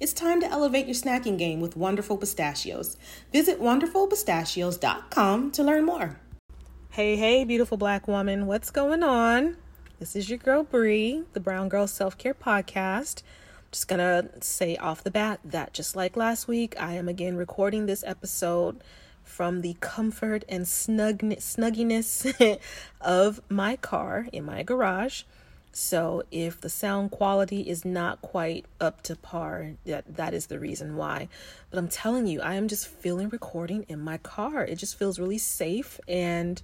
It's time to elevate your snacking game with Wonderful Pistachios. Visit wonderfulpistachios.com to learn more. Hey, hey, beautiful black woman, what's going on? This is your girl Bree, the Brown Girl Self Care Podcast. Just gonna say off the bat that just like last week, I am again recording this episode from the comfort and snug snugginess of my car in my garage. So if the sound quality is not quite up to par, that that is the reason why. But I'm telling you, I am just feeling recording in my car. It just feels really safe and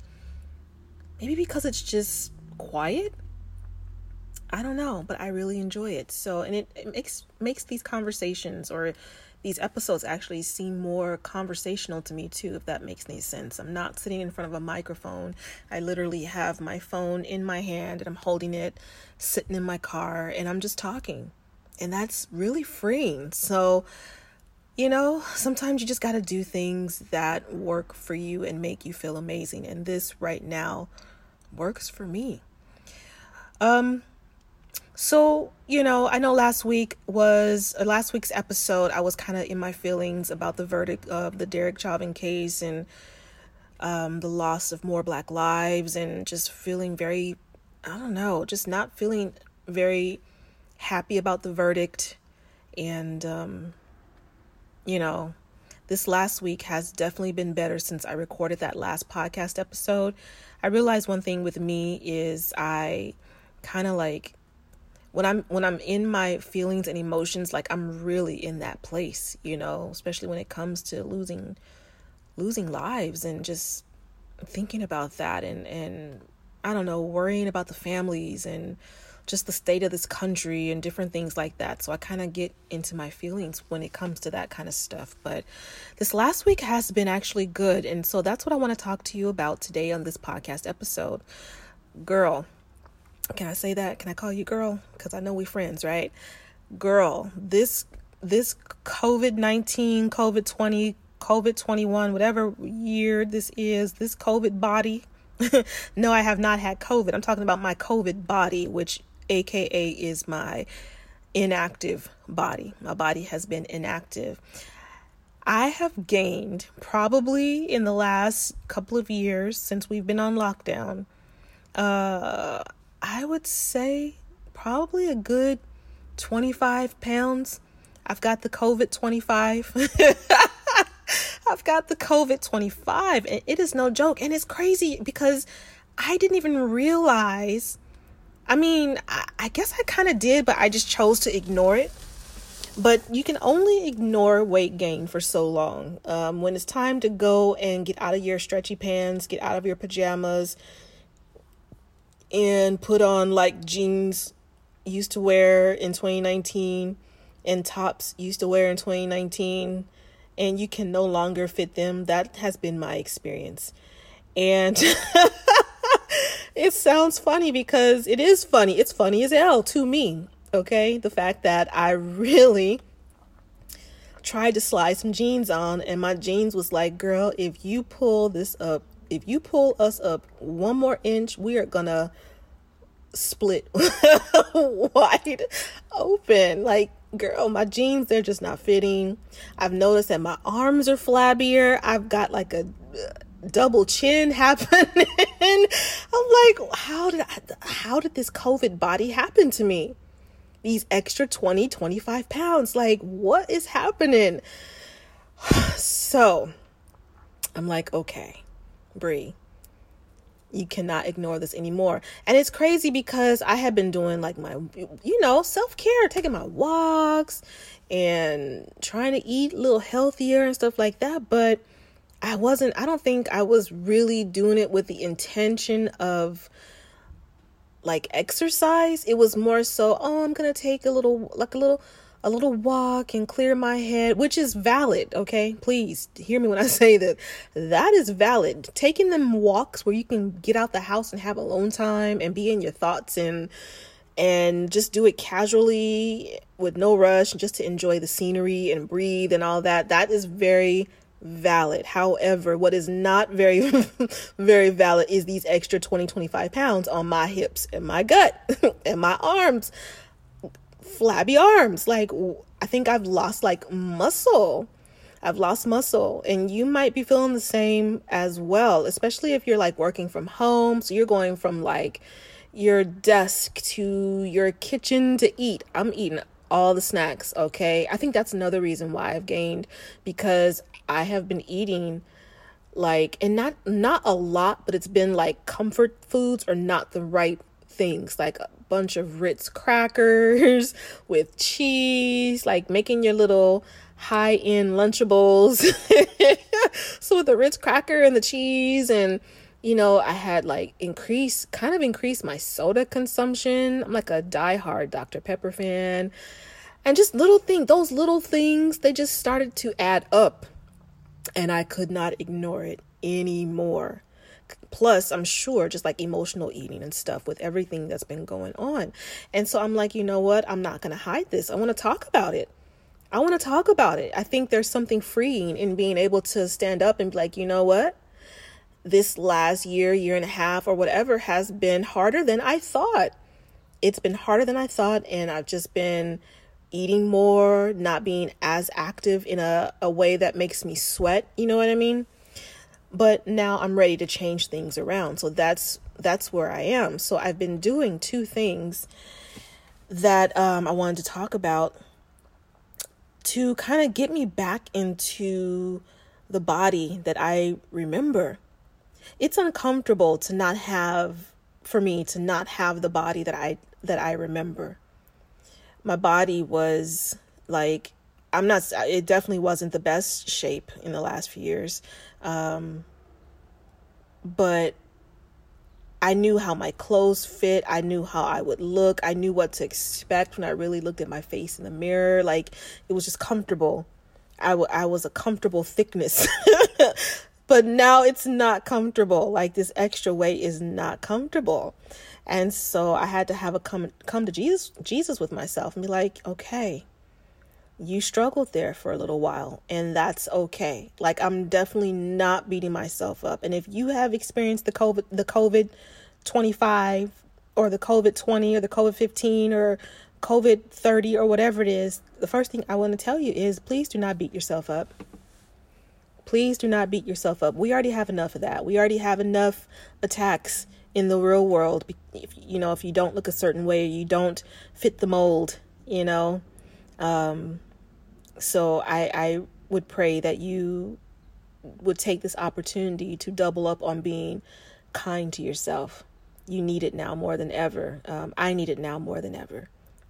maybe because it's just quiet. I don't know, but I really enjoy it. So and it, it makes makes these conversations or these episodes actually seem more conversational to me too, if that makes any sense. I'm not sitting in front of a microphone. I literally have my phone in my hand and I'm holding it, sitting in my car, and I'm just talking. And that's really freeing. So, you know, sometimes you just got to do things that work for you and make you feel amazing. And this right now works for me. Um, so, you know, I know last week was uh, last week's episode. I was kind of in my feelings about the verdict of the Derek Chauvin case and um, the loss of more Black lives, and just feeling very, I don't know, just not feeling very happy about the verdict. And, um, you know, this last week has definitely been better since I recorded that last podcast episode. I realized one thing with me is I kind of like when I'm when I'm in my feelings and emotions, like I'm really in that place, you know, especially when it comes to losing losing lives and just thinking about that and and I don't know, worrying about the families and just the state of this country and different things like that. So I kind of get into my feelings when it comes to that kind of stuff. But this last week has been actually good. And so that's what I want to talk to you about today on this podcast episode. Girl, can I say that? Can I call you girl? Because I know we friends, right? Girl, this this COVID nineteen, COVID twenty, COVID twenty one, whatever year this is, this COVID body. no, I have not had COVID. I'm talking about my COVID body, which AKA is my inactive body. My body has been inactive. I have gained probably in the last couple of years since we've been on lockdown, uh, I would say probably a good 25 pounds. I've got the COVID 25. I've got the COVID 25, and it is no joke. And it's crazy because I didn't even realize. I mean, I, I guess I kind of did, but I just chose to ignore it. But you can only ignore weight gain for so long. Um, when it's time to go and get out of your stretchy pants, get out of your pajamas, and put on like jeans used to wear in 2019 and tops used to wear in 2019 and you can no longer fit them. That has been my experience. And it sounds funny because it is funny. It's funny as hell to me okay? The fact that i really tried to slide some jeans on and my jeans was like girl if you pull this up if you pull us up one more inch, we are gonna split wide open. Like, girl, my jeans, they're just not fitting. I've noticed that my arms are flabbier. I've got like a uh, double chin happening. I'm like, how did I, how did this COVID body happen to me? These extra 20, 25 pounds. Like, what is happening? So, I'm like, okay, Bree, you cannot ignore this anymore. And it's crazy because I had been doing like my, you know, self care, taking my walks and trying to eat a little healthier and stuff like that. But I wasn't, I don't think I was really doing it with the intention of like exercise. It was more so, oh, I'm going to take a little, like a little, a little walk and clear my head, which is valid, okay? Please hear me when I say that. That is valid. Taking them walks where you can get out the house and have alone time and be in your thoughts and and just do it casually with no rush just to enjoy the scenery and breathe and all that. That is very valid. However, what is not very, very valid is these extra 20, 25 pounds on my hips and my gut and my arms flabby arms. Like, I think I've lost like muscle. I've lost muscle, and you might be feeling the same as well, especially if you're like working from home. So you're going from like your desk to your kitchen to eat. I'm eating all the snacks, okay? I think that's another reason why I've gained because I have been eating like and not not a lot, but it's been like comfort foods or not the right things like bunch of Ritz crackers with cheese, like making your little high end Lunchables. so with the Ritz cracker and the cheese and you know, I had like increased, kind of increased my soda consumption. I'm like a die-hard Dr. Pepper fan. And just little things, those little things, they just started to add up. And I could not ignore it anymore plus i'm sure just like emotional eating and stuff with everything that's been going on. And so i'm like you know what? I'm not going to hide this. I want to talk about it. I want to talk about it. I think there's something freeing in being able to stand up and be like you know what? This last year year and a half or whatever has been harder than i thought. It's been harder than i thought and i've just been eating more not being as active in a, a way that makes me sweat. You know what i mean but now I'm ready to change things around. So that's that's where I am. So I've been doing two things that um, I wanted to talk about to kind of get me back into the body that I remember. It's uncomfortable to not have for me to not have the body that I that I remember. My body was like I'm not it definitely wasn't the best shape in the last few years. Um, but I knew how my clothes fit. I knew how I would look. I knew what to expect when I really looked at my face in the mirror. Like it was just comfortable. I, w- I was a comfortable thickness. but now it's not comfortable. Like this extra weight is not comfortable. And so I had to have a come come to Jesus Jesus with myself and be like, okay, you struggled there for a little while and that's okay. Like i'm definitely not beating myself up. And if you have experienced the covid the covid 25 or the covid 20 or the covid 15 or covid 30 or whatever it is the first thing i want to tell you is please do not beat yourself up. Please do not beat yourself up. We already have enough of that. We already have enough attacks in the real world. If you know if you don't look a certain way you don't fit the mold you know? Um so I, I would pray that you would take this opportunity to double up on being kind to yourself. You need it now more than ever. Um, I need it now more than ever.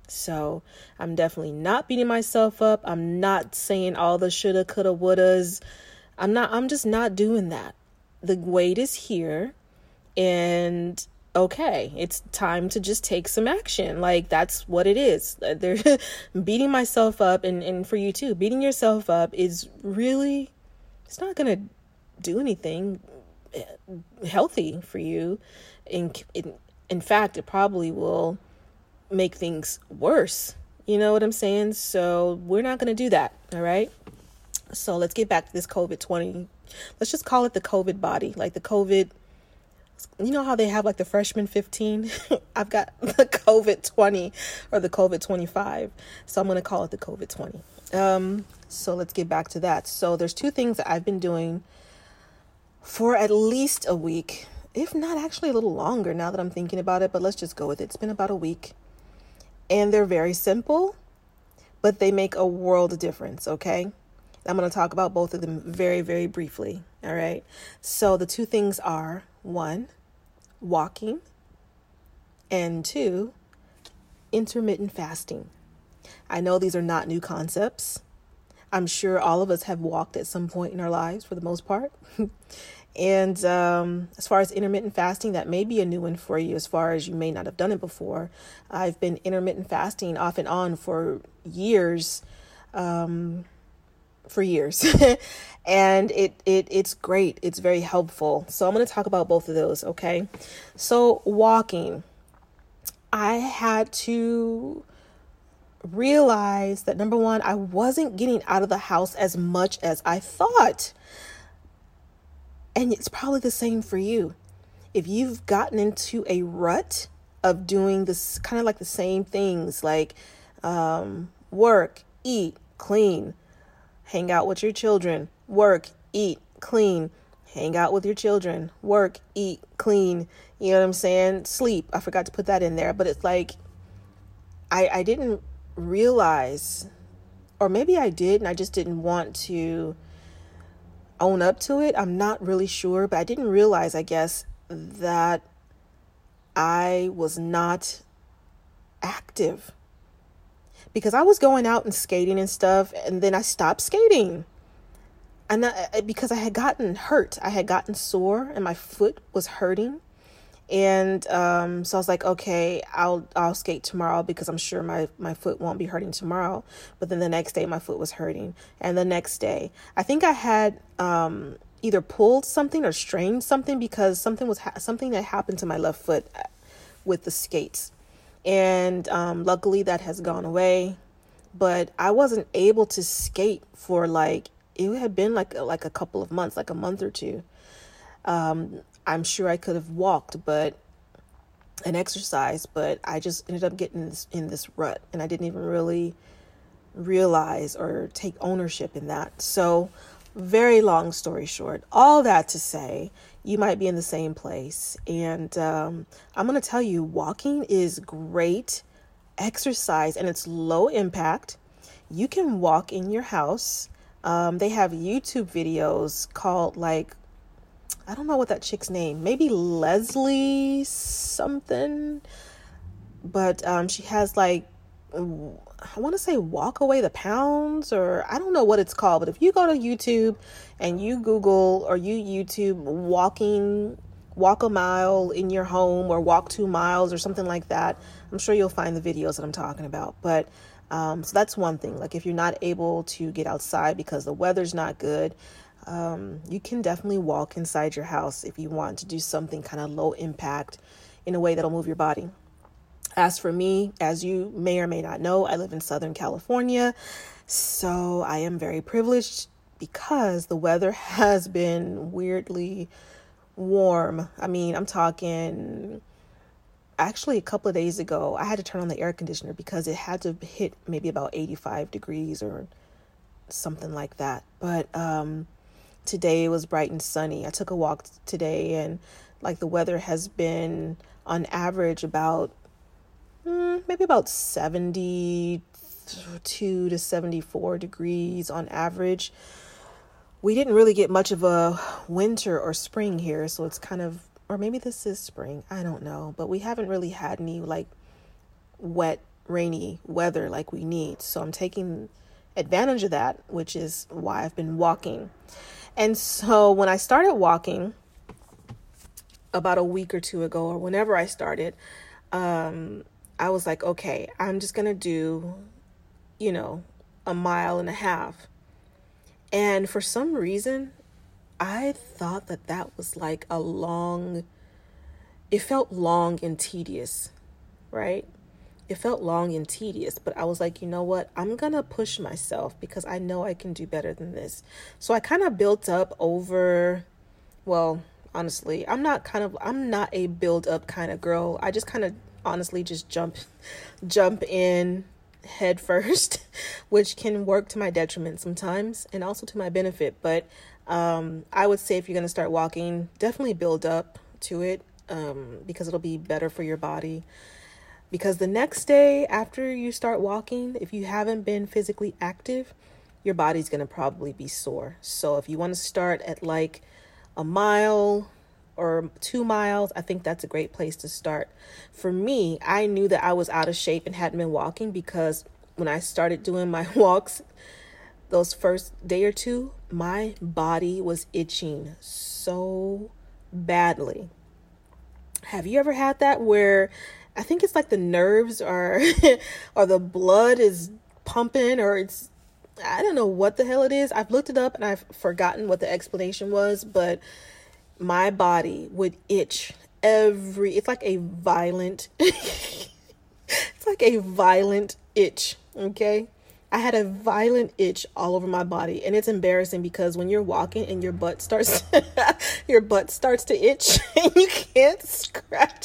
So I'm definitely not beating myself up. I'm not saying all the shoulda, coulda, wouldas. I'm not, I'm just not doing that. The weight is here and okay, it's time to just take some action. Like that's what it is. Uh, they're beating myself up and, and for you too, beating yourself up is really it's not gonna do anything eh, healthy for you. In in, in fact, it probably will make things worse. You know what I'm saying? So we're not gonna do that. All right. So let's get back to this COVID 20. Let's just call it the COVID body, like the COVID you know how they have like the freshman 15 i've got the covid 20 or the covid 25 so i'm going to call it the covid 20 um, so let's get back to that. So there's two things that i've been doing for at least a week if not actually a little longer now that i'm thinking about it but let's just go with it. It's been about a week. And they're very simple but they make a world of difference okay? I'm going to talk about both of them very very briefly All right. So the two things are one, walking, and two, intermittent fasting. I know these are not new concepts. I'm sure all of us have walked at some point in our lives for the most part. and um, as far as intermittent fasting, that may be a new one for you, as far as you may not have done it before. I've been intermittent fasting off and on for years. Um, for years. And it, it it's great. It's very helpful. So i'm going to talk about both of those okay? So walking. I had to realize that number one i wasn't getting out of the house as much as i thought. And it's probably the same for you. If you've gotten into a rut of doing this kind of like the same things like um, work eat clean hang out with your children, work, eat, clean, hang out with your children, work, eat, clean. You know what I'm saying? Sleep. I forgot to put that in there, but it's like I I didn't realize or maybe I did and I just didn't want to own up to it. I'm not really sure, but I didn't realize, I guess, that I was not active because I was going out and skating and stuff, and then I stopped skating. And I, because I had gotten hurt, I had gotten sore, and my foot was hurting. And um, so I was like, okay, I'll I'll skate tomorrow because I'm sure my my foot won't be hurting tomorrow. But then the next day, my foot was hurting, and the next day, I think I had um, either pulled something or strained something because something was ha- something that happened to my left foot uh, with the skates and um, luckily that has gone away. But I wasn't able to skate for like it had been like like a couple of months, like a month or two. Um, I'm sure I could have walked, but and exercise, but I just ended up getting this, in this rut, and I didn't even really realize or take ownership in that. So, very long story short, all that to say, you might be in the same place. And um, I'm going to tell you, walking is great exercise and it's low impact. You can walk in your house. Um, they have YouTube videos called, like, I don't know what that chick's name, maybe Leslie something, but um, she has like I want to say walk away the pounds or I don't know what it's called, but if you go to YouTube and you Google or you YouTube walking walk a mile in your home or walk 2 miles or something like that, I'm sure you'll find the videos that I'm talking about. But um, so that's one thing. Like if you're not able to get outside because the weather's not good, um, you can definitely walk inside your house if you want to do something kind of low impact in a way that'll move your body. As for me, as you may or may not know, I live in Southern California. So I am very privileged because the weather has been weirdly warm. I mean, I'm talking actually a couple of days ago, I had to turn on the air conditioner because it had to hit maybe about 85 degrees or something like that. But um, today it was bright and sunny. I took a walk today and like the weather has been on average about maybe about 72 to 74 degrees on average. We didn't really get much of a winter or spring here, so it's kind of, or maybe this is spring, I don't know, but we haven't really had any like wet, rainy weather like we need. So I'm taking advantage of that, which is why I've been walking. And so when I started walking about a week or two ago, or whenever I started, um, I was like, okay, I'm just going to do, you know, a mile and a half. And for some reason, I thought that that was like a long, it felt long and tedious, right? It felt long and tedious, but I was like, you know what? I'm to push myself because I know I can do better than this. So I kind of built up over, well, honestly, I'm not kind of, I'm not a build up kind of girl. I just kind of honestly just jump jump in head first, which can work to my detriment sometimes and also to my benefit. But um, I would say if you're going to start walking, definitely build up to it um, because it'll be better for your body. Because the next day after you start walking, if you haven't been physically active, your body's going to probably be sore. So if you want to start at like a mile or two miles, I think that's a great place to start. For me, I knew that I was out of shape and hadn't been walking because when I started doing my walks, those first day or two, my body was itching so badly. Have you ever had that where I think it's like the nerves are or the blood is pumping or it's I don't know what the hell it is. I've looked it up and I've forgotten what the explanation was, but my body would itch every it's like a violent it's like a violent itch, okay? I had a violent itch all over my body and it's embarrassing because when you're walking and your butt starts your butt starts to itch and you can't scratch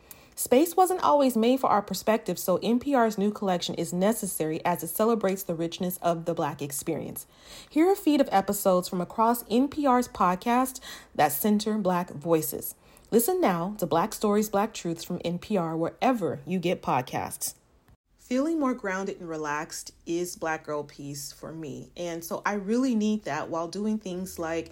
Space wasn't always made for our perspective, so NPR's new collection is necessary as it celebrates the richness of the Black experience. Here are a feed of episodes from across NPR's podcast that center Black voices. Listen now to Black Stories, Black Truths from NPR wherever you get podcasts. Feeling more grounded and relaxed is Black Girl Peace for me. And so I really need that while doing things like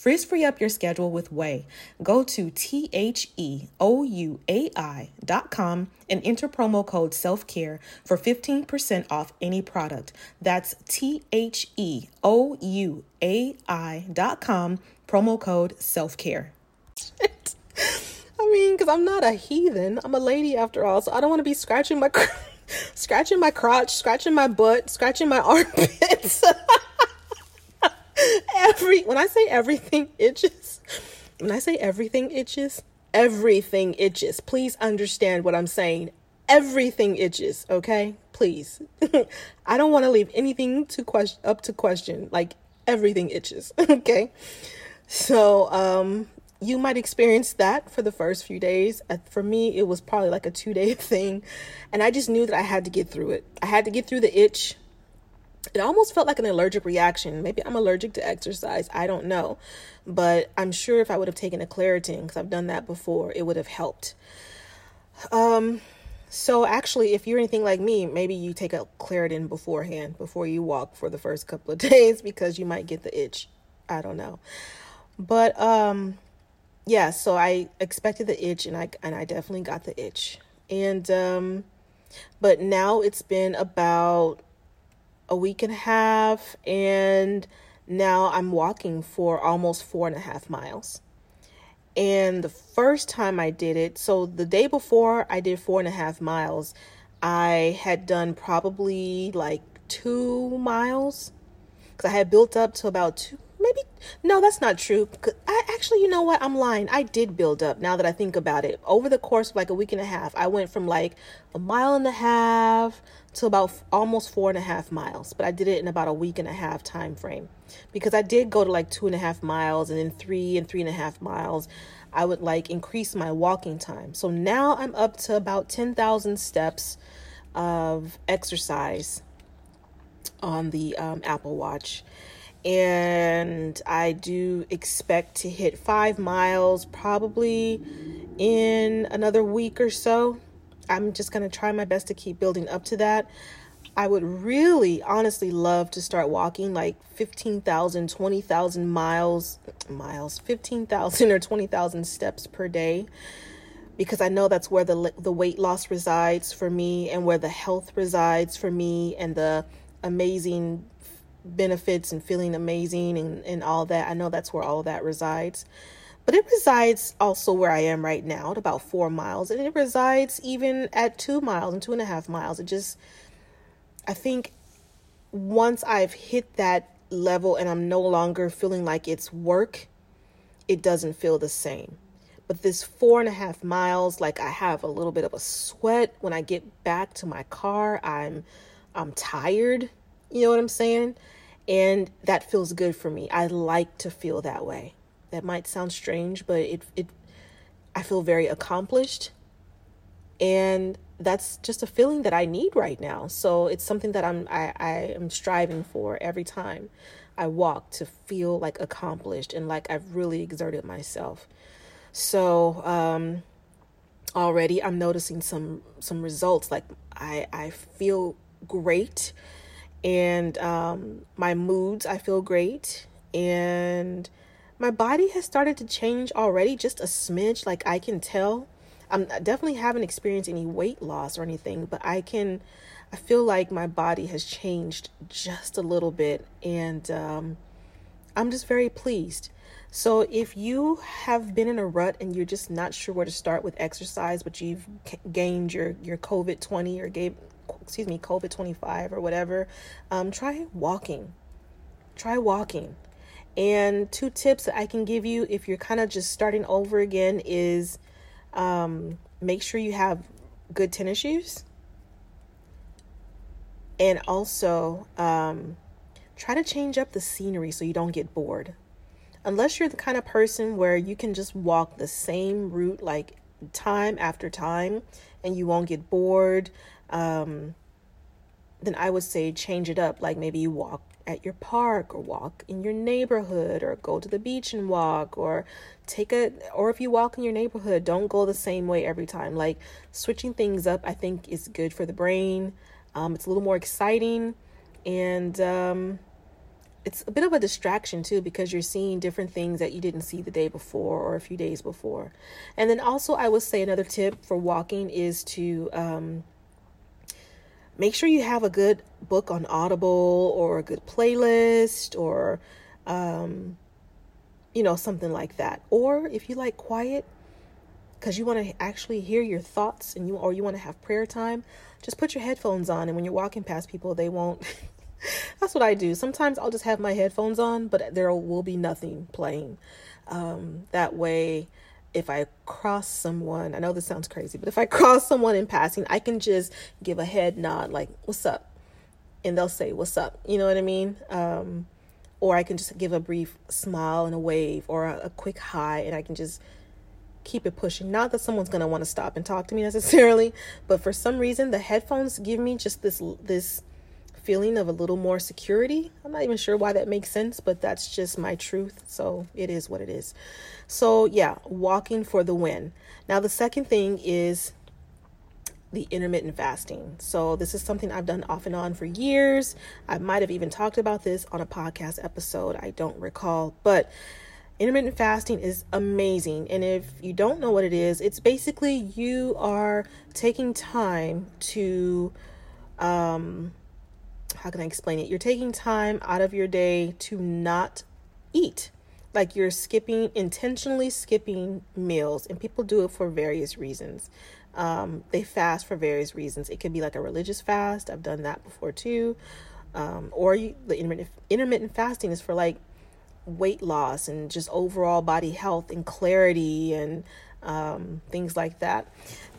Frizz free up your schedule with Ouai. Go to T H E O U A I dot com and enter promo code self care for 15% off any product. That's T H E O U A I dot com, promo code self care. I mean, because I'm not a heathen. I'm a lady after all, so I don't want to be scratching my. scratching my crotch, scratching my butt, scratching my armpits every when I say everything itches, when I say everything itches, everything itches. Please understand what I'm saying. Everything itches, okay? Please. I don't want to leave anything to question up to question. Like everything itches, okay? So, um you might experience that for the first few days. Uh, for me, it was probably like a two day thing. And I just knew that I had to get through it. I had to get through the itch. It almost felt like an allergic reaction. Maybe I'm allergic to exercise. I don't know. But I'm sure if I would have taken a Claritin, because I've done that before, it would have helped. Um, so actually, if you're anything like me, maybe you take a Claritin beforehand, before you walk for the first couple of days, because you might get the itch. I don't know. But um yeah, so I expected the itch and I and I definitely got the itch. And um but now it's been about a week and a half and now I'm walking for almost four and a half miles. And the first time I did it, so the day before I did four and a half miles, I had done probably like two miles because I had built up to about two, maybe no that's not true i actually you know what? I'm lying. I did build up now that i think about it. Over the course of like a week and a half i went from like a mile and a half to about almost four and a half miles but i did it in about a week and a half time frame. Because i did go to like two and a half miles and then three and three and a half miles i would like increase my walking time. So now i'm up to about 10000 steps of exercise on the um, apple watch and I do expect to hit five miles probably in another week or so. I'm just going to try my best to keep building up to that. I would really honestly love to start walking like 15,000, 20,000 miles, miles, 15,000 or 20,000 steps per day because I know that's where the the weight loss resides for me and where the health resides for me and the amazing benefits and feeling amazing and, and all that. I know that's where all that resides. But it resides also where I am right now at about four miles. And it resides even at two miles and two and a half miles. It just, I think once I've hit that level and I'm no longer feeling like it's work, it doesn't feel the same. But this four and a half miles, like I have a little bit of a sweat when I get back to my car. I'm I'm tired you know what I'm saying? And that feels good for me. I like to feel that way. That might sound strange, but it it I feel very accomplished. And that's just a feeling that I need right now. So it's something that I'm I, I am striving for every time I walk to feel like accomplished and like I've really exerted myself. So um already I'm noticing some some results like I I feel great and um, my moods i feel great. And my body has started to change already just a smidge like i can tell. I'm I definitely haven't experienced any weight loss or anything but i can i feel like my body has changed just a little bit. And um, i'm just very pleased. So if you have been in a rut and you're just not sure where to start with exercise but you've gained your your covid-20 or gave excuse me, COVID 25 or whatever, um, try walking. Try walking. And two tips that I can give you if you're kind of just starting over again is um, make sure you have good tennis shoes. And also, um, try to change up the scenery so you don't get bored. Unless you're the kind of person where you can just walk the same route like time after time and you won't get bored um, then I would say change it up. Like maybe you walk at your park or walk in your neighborhood or go to the beach and walk or take a or if you walk in your neighborhood don't go the same way every time. Like switching things up i think is good for the brain. Um, it's a little more exciting and um, it's a bit of a distraction too because you're seeing different things that you didn't see the day before or a few days before. And then also i would say another tip for walking is to um, make sure you have a good book on Audible or a good playlist or, um, you know, something like that. Or if you like quiet, because you want to actually hear your thoughts and you or you want to have prayer time, just put your headphones on. And when you're walking past people, they won't. That's what I do. Sometimes I'll just have my headphones on, but there will be nothing playing. Um, that way, if I cross someone, I know this sounds crazy, but if I cross someone in passing, I can just give a head nod, like, what's up? And they'll say, what's up? You know what I mean? Um, or I can just give a brief smile and a wave or a, a quick hi and I can just keep it pushing. Not that someone's to want to stop and talk to me necessarily, but for some reason the headphones give me just this this feeling of a little more security. I'm not even sure why that makes sense, but that's just my truth. So it is what it is. So yeah, walking for the win. Now the second thing is the intermittent fasting. So, this is something I've done off and on for years. I might have even talked about this on a podcast episode. I don't recall, but intermittent fasting is amazing. And if you don't know what it is, it's basically you are taking time to, um, how can I explain it? You're taking time out of your day to not eat. Like you're skipping, intentionally skipping meals, and people do it for various reasons. Um, they fast for various reasons. It could be like a religious fast. I've done that before too. Um, or you, the intermittent intermittent fasting is for like weight loss and just overall body health and clarity and um, things like that.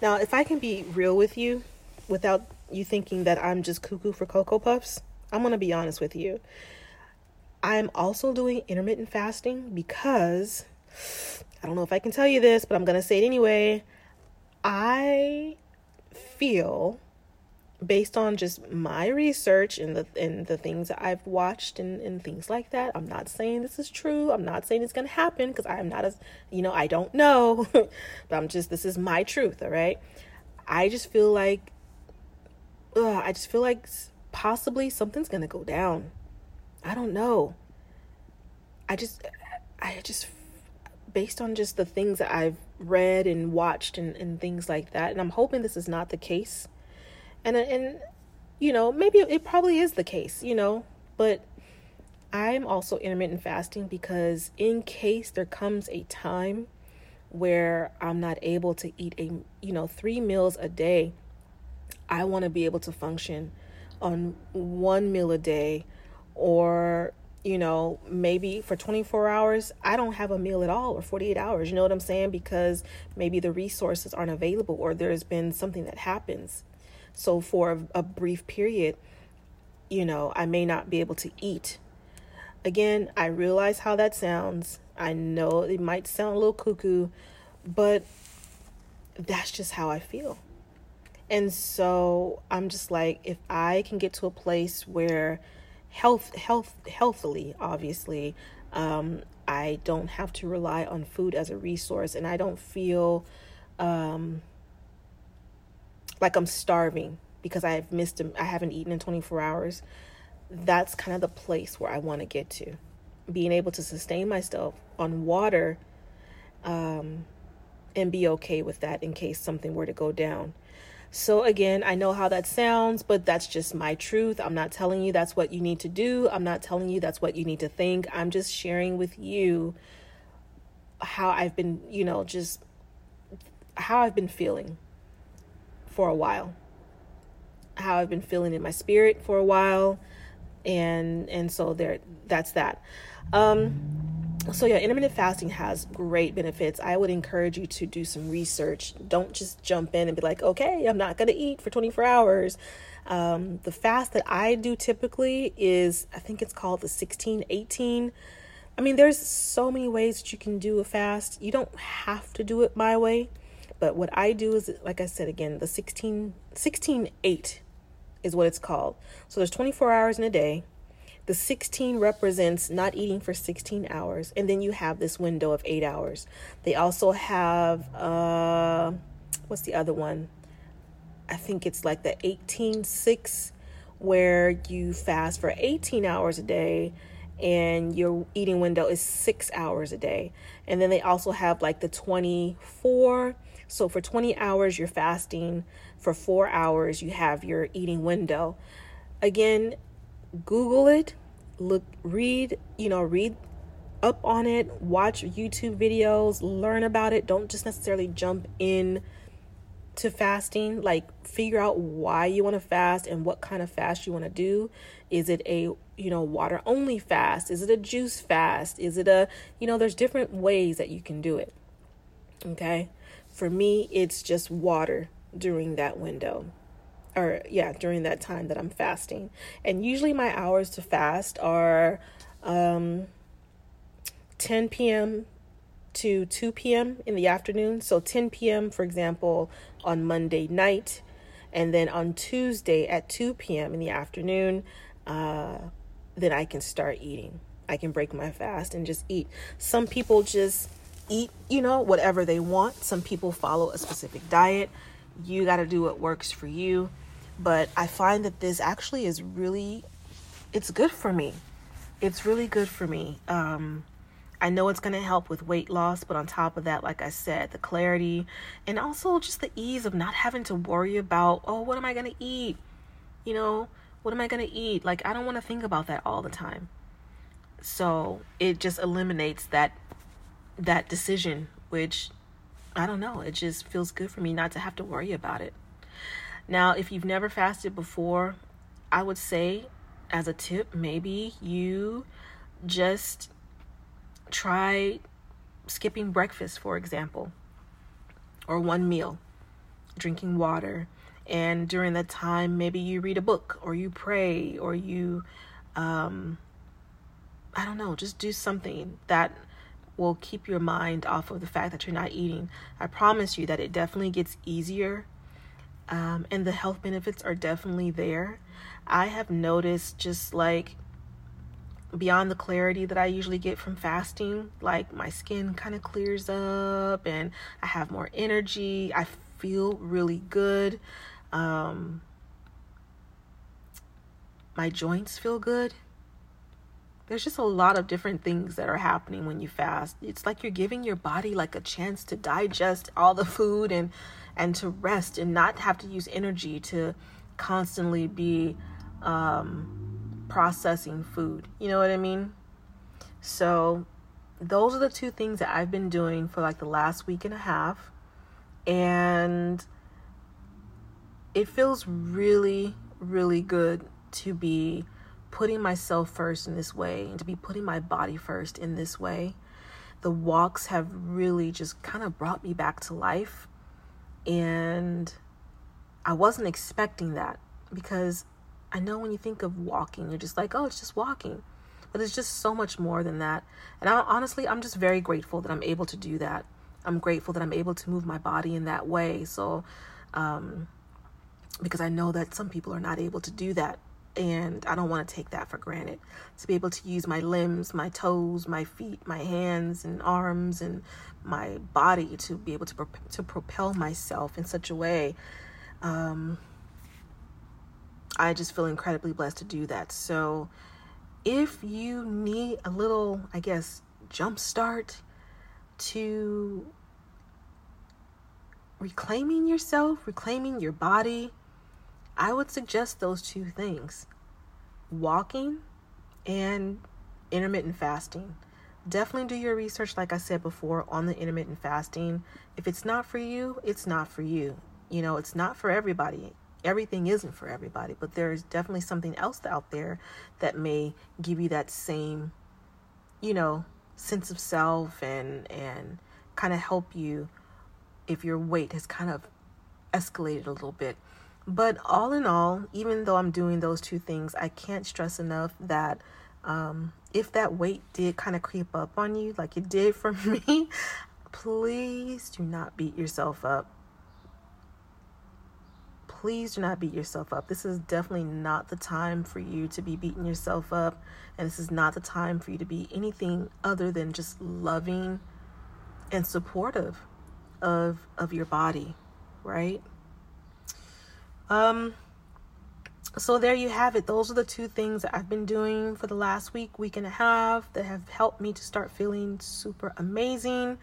Now, if I can be real with you, without you thinking that I'm just cuckoo for cocoa puffs, I'm gonna be honest with you. I'm also doing intermittent fasting because I don't know if I can tell you this, but I'm gonna say it anyway. I feel based on just my research and the and the things that I've watched and, and things like that. I'm not saying this is true. I'm not saying it's gonna happen because I'm not as you know, I don't know. but I'm just this is my truth, all right? I just feel like ugh, I just feel like possibly something's gonna go down. I don't know. I just I just based on just the things that I've read and watched and, and things like that. And I'm hoping this is not the case. And uh, and you know, maybe it probably is the case, you know, but I'm also intermittent fasting because in case there comes a time where I'm not able to eat a you know, 3 meals a day, I want to be able to function on one meal a day or you know, maybe for 24 hours, I don't have a meal at all or 48 hours. You know what I'm saying? Because maybe the resources aren't available or there's been something that happens. So for a, brief period, you know, I may not be able to eat. Again, I realize how that sounds. I know it might sound a little cuckoo, but that's just how I feel. And so I'm just like, if I can get to a place where health health healthily obviously um, i don't have to rely on food as a resource and i don't feel um, like i'm starving because i've missed i haven't eaten in 24 hours that's kind of the place where i want to get to. Being able to sustain myself on water um, and be okay with that in case something were to go down so, again, I know how that sounds, but that's just my truth. I'm not telling you that's what you need to do. I'm not telling you that's what you need to think. I'm just sharing with you how I've been, you know, just how I've been feeling for a while. How I've been feeling in my spirit for a while. And and so there that's that. Um so yeah intermittent fasting has great benefits. I would encourage you to do some research. Don't just jump in and be like okay i'm not going to eat for 24 hours. Um, the fast that i do typically is i think it's called the 16 18 i mean there's so many ways that you can do a fast. You don't have to do it my way but what i do is like i said again the 16 16 8 is what it's called. So there's 24 hours in a day the 16 represents not eating for 16 hours, and then you have this window of eight hours. They also have, uh, what's the other one? I think it's like the 18 6, where you fast for 18 hours a day and your eating window is six hours a day. And then they also have like the 24. So for 20 hours, you're fasting. For four hours, you have your eating window. Again, Google it, look, read, you know, read up on it, watch YouTube videos, learn about it. Don't just necessarily jump in to fasting. Like, figure out why you want to fast and what kind of fast you want to do. Is it a, you know, water only fast? Is it a juice fast? Is it a, you know, there's different ways that you can do it. Okay. For me, it's just water during that window. Or yeah, during that time that I'm fasting. And usually my hours to fast are um, 10 p.m. to 2 p.m. in the afternoon. So 10 p.m., for example, on Monday night, and then on Tuesday at 2 p.m. in the afternoon, uh, then I can start eating. I can break my fast and just eat. Some people just eat, you know, whatever they want. Some people follow a specific diet. You got to do what works for you. But I find that this actually is really it's good for me. It's really good for me. Um I know it's going to help with weight loss, but on top of that, like I said, the clarity and also just the ease of not having to worry about, oh, what am I going to eat? You know, what am I going to eat? Like, I don't want to think about that all the time. So it just eliminates that that decision, which I don't know, it just feels good for me not to have to worry about it. Now, if you've never fasted before, I would say as a tip, maybe you just try skipping breakfast, for example, or one meal, drinking water. And during that time, maybe you read a book or you pray or you, um, I don't know, just do something that will keep your mind off of the fact that you're not eating. I promise you that it definitely gets easier um, and the health benefits are definitely there. I have noticed just like beyond the clarity that I usually get from fasting, like my skin kind of clears up and I have more energy. I feel really good. Um, my joints feel good. There's just a lot of different things that are happening when you fast. It's like you're giving your body like a chance to digest all the food and and to rest and not have to use energy to constantly be um, processing food. You know what I mean? So, those are the two things that I've been doing for like the last week and a half. And it feels really, really good to be putting myself first in this way and to be putting my body first in this way. The walks have really just kind of brought me back to life and I wasn't expecting that because I know when you think of walking, you're just like, oh, it's just walking. But it's just so much more than that. And I, honestly, I'm just very grateful that I'm able to do that. I'm grateful that I'm able to move my body in that way. So, um, because I know that some people are not able to do that. And I don't want to take that for granted. To be able to use my limbs, my toes, my feet, my hands and arms, and my body to be able to to propel myself in such a way. Um, I just feel incredibly blessed to do that. So, if you need a little, I guess, jump start to reclaiming yourself, reclaiming your body, I would suggest those two things walking and intermittent fasting definitely do your research, like I said before, on the intermittent fasting. If it's not for you, it's not for you. You know, it's not for everybody. Everything isn't for everybody, but there's definitely something else out there that may give you that same, you know, sense of self and and kind of help you if your weight has kind of escalated a little bit. But all in all, even though I'm doing those two things, I can't stress enough that um, if that weight did kind of creep up on you, like it did for me, please do not beat yourself up. Please do not beat yourself up. This is definitely not the time for you to be beating yourself up. And this is not the time for you to be anything other than just loving and supportive of of your body, right? Um so there you have it. Those are the two things that I've been doing for the last week, week and a half that have helped me to start feeling super amazing.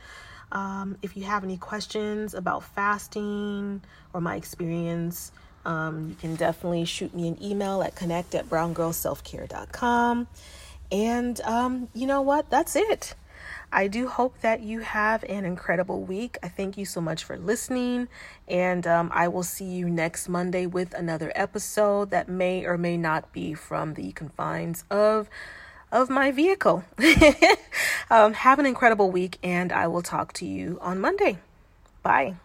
Um, if you have any questions about fasting or my experience, um, you can definitely shoot me an email at connect at browngirlselfcare.com. And um, you know what? That's it. I do hope that you have an incredible week. I thank you so much for listening, and um, I will see you next Monday with another episode that may or may not be from the confines of of my vehicle. um, have an incredible week, and I will talk to you on Monday. Bye.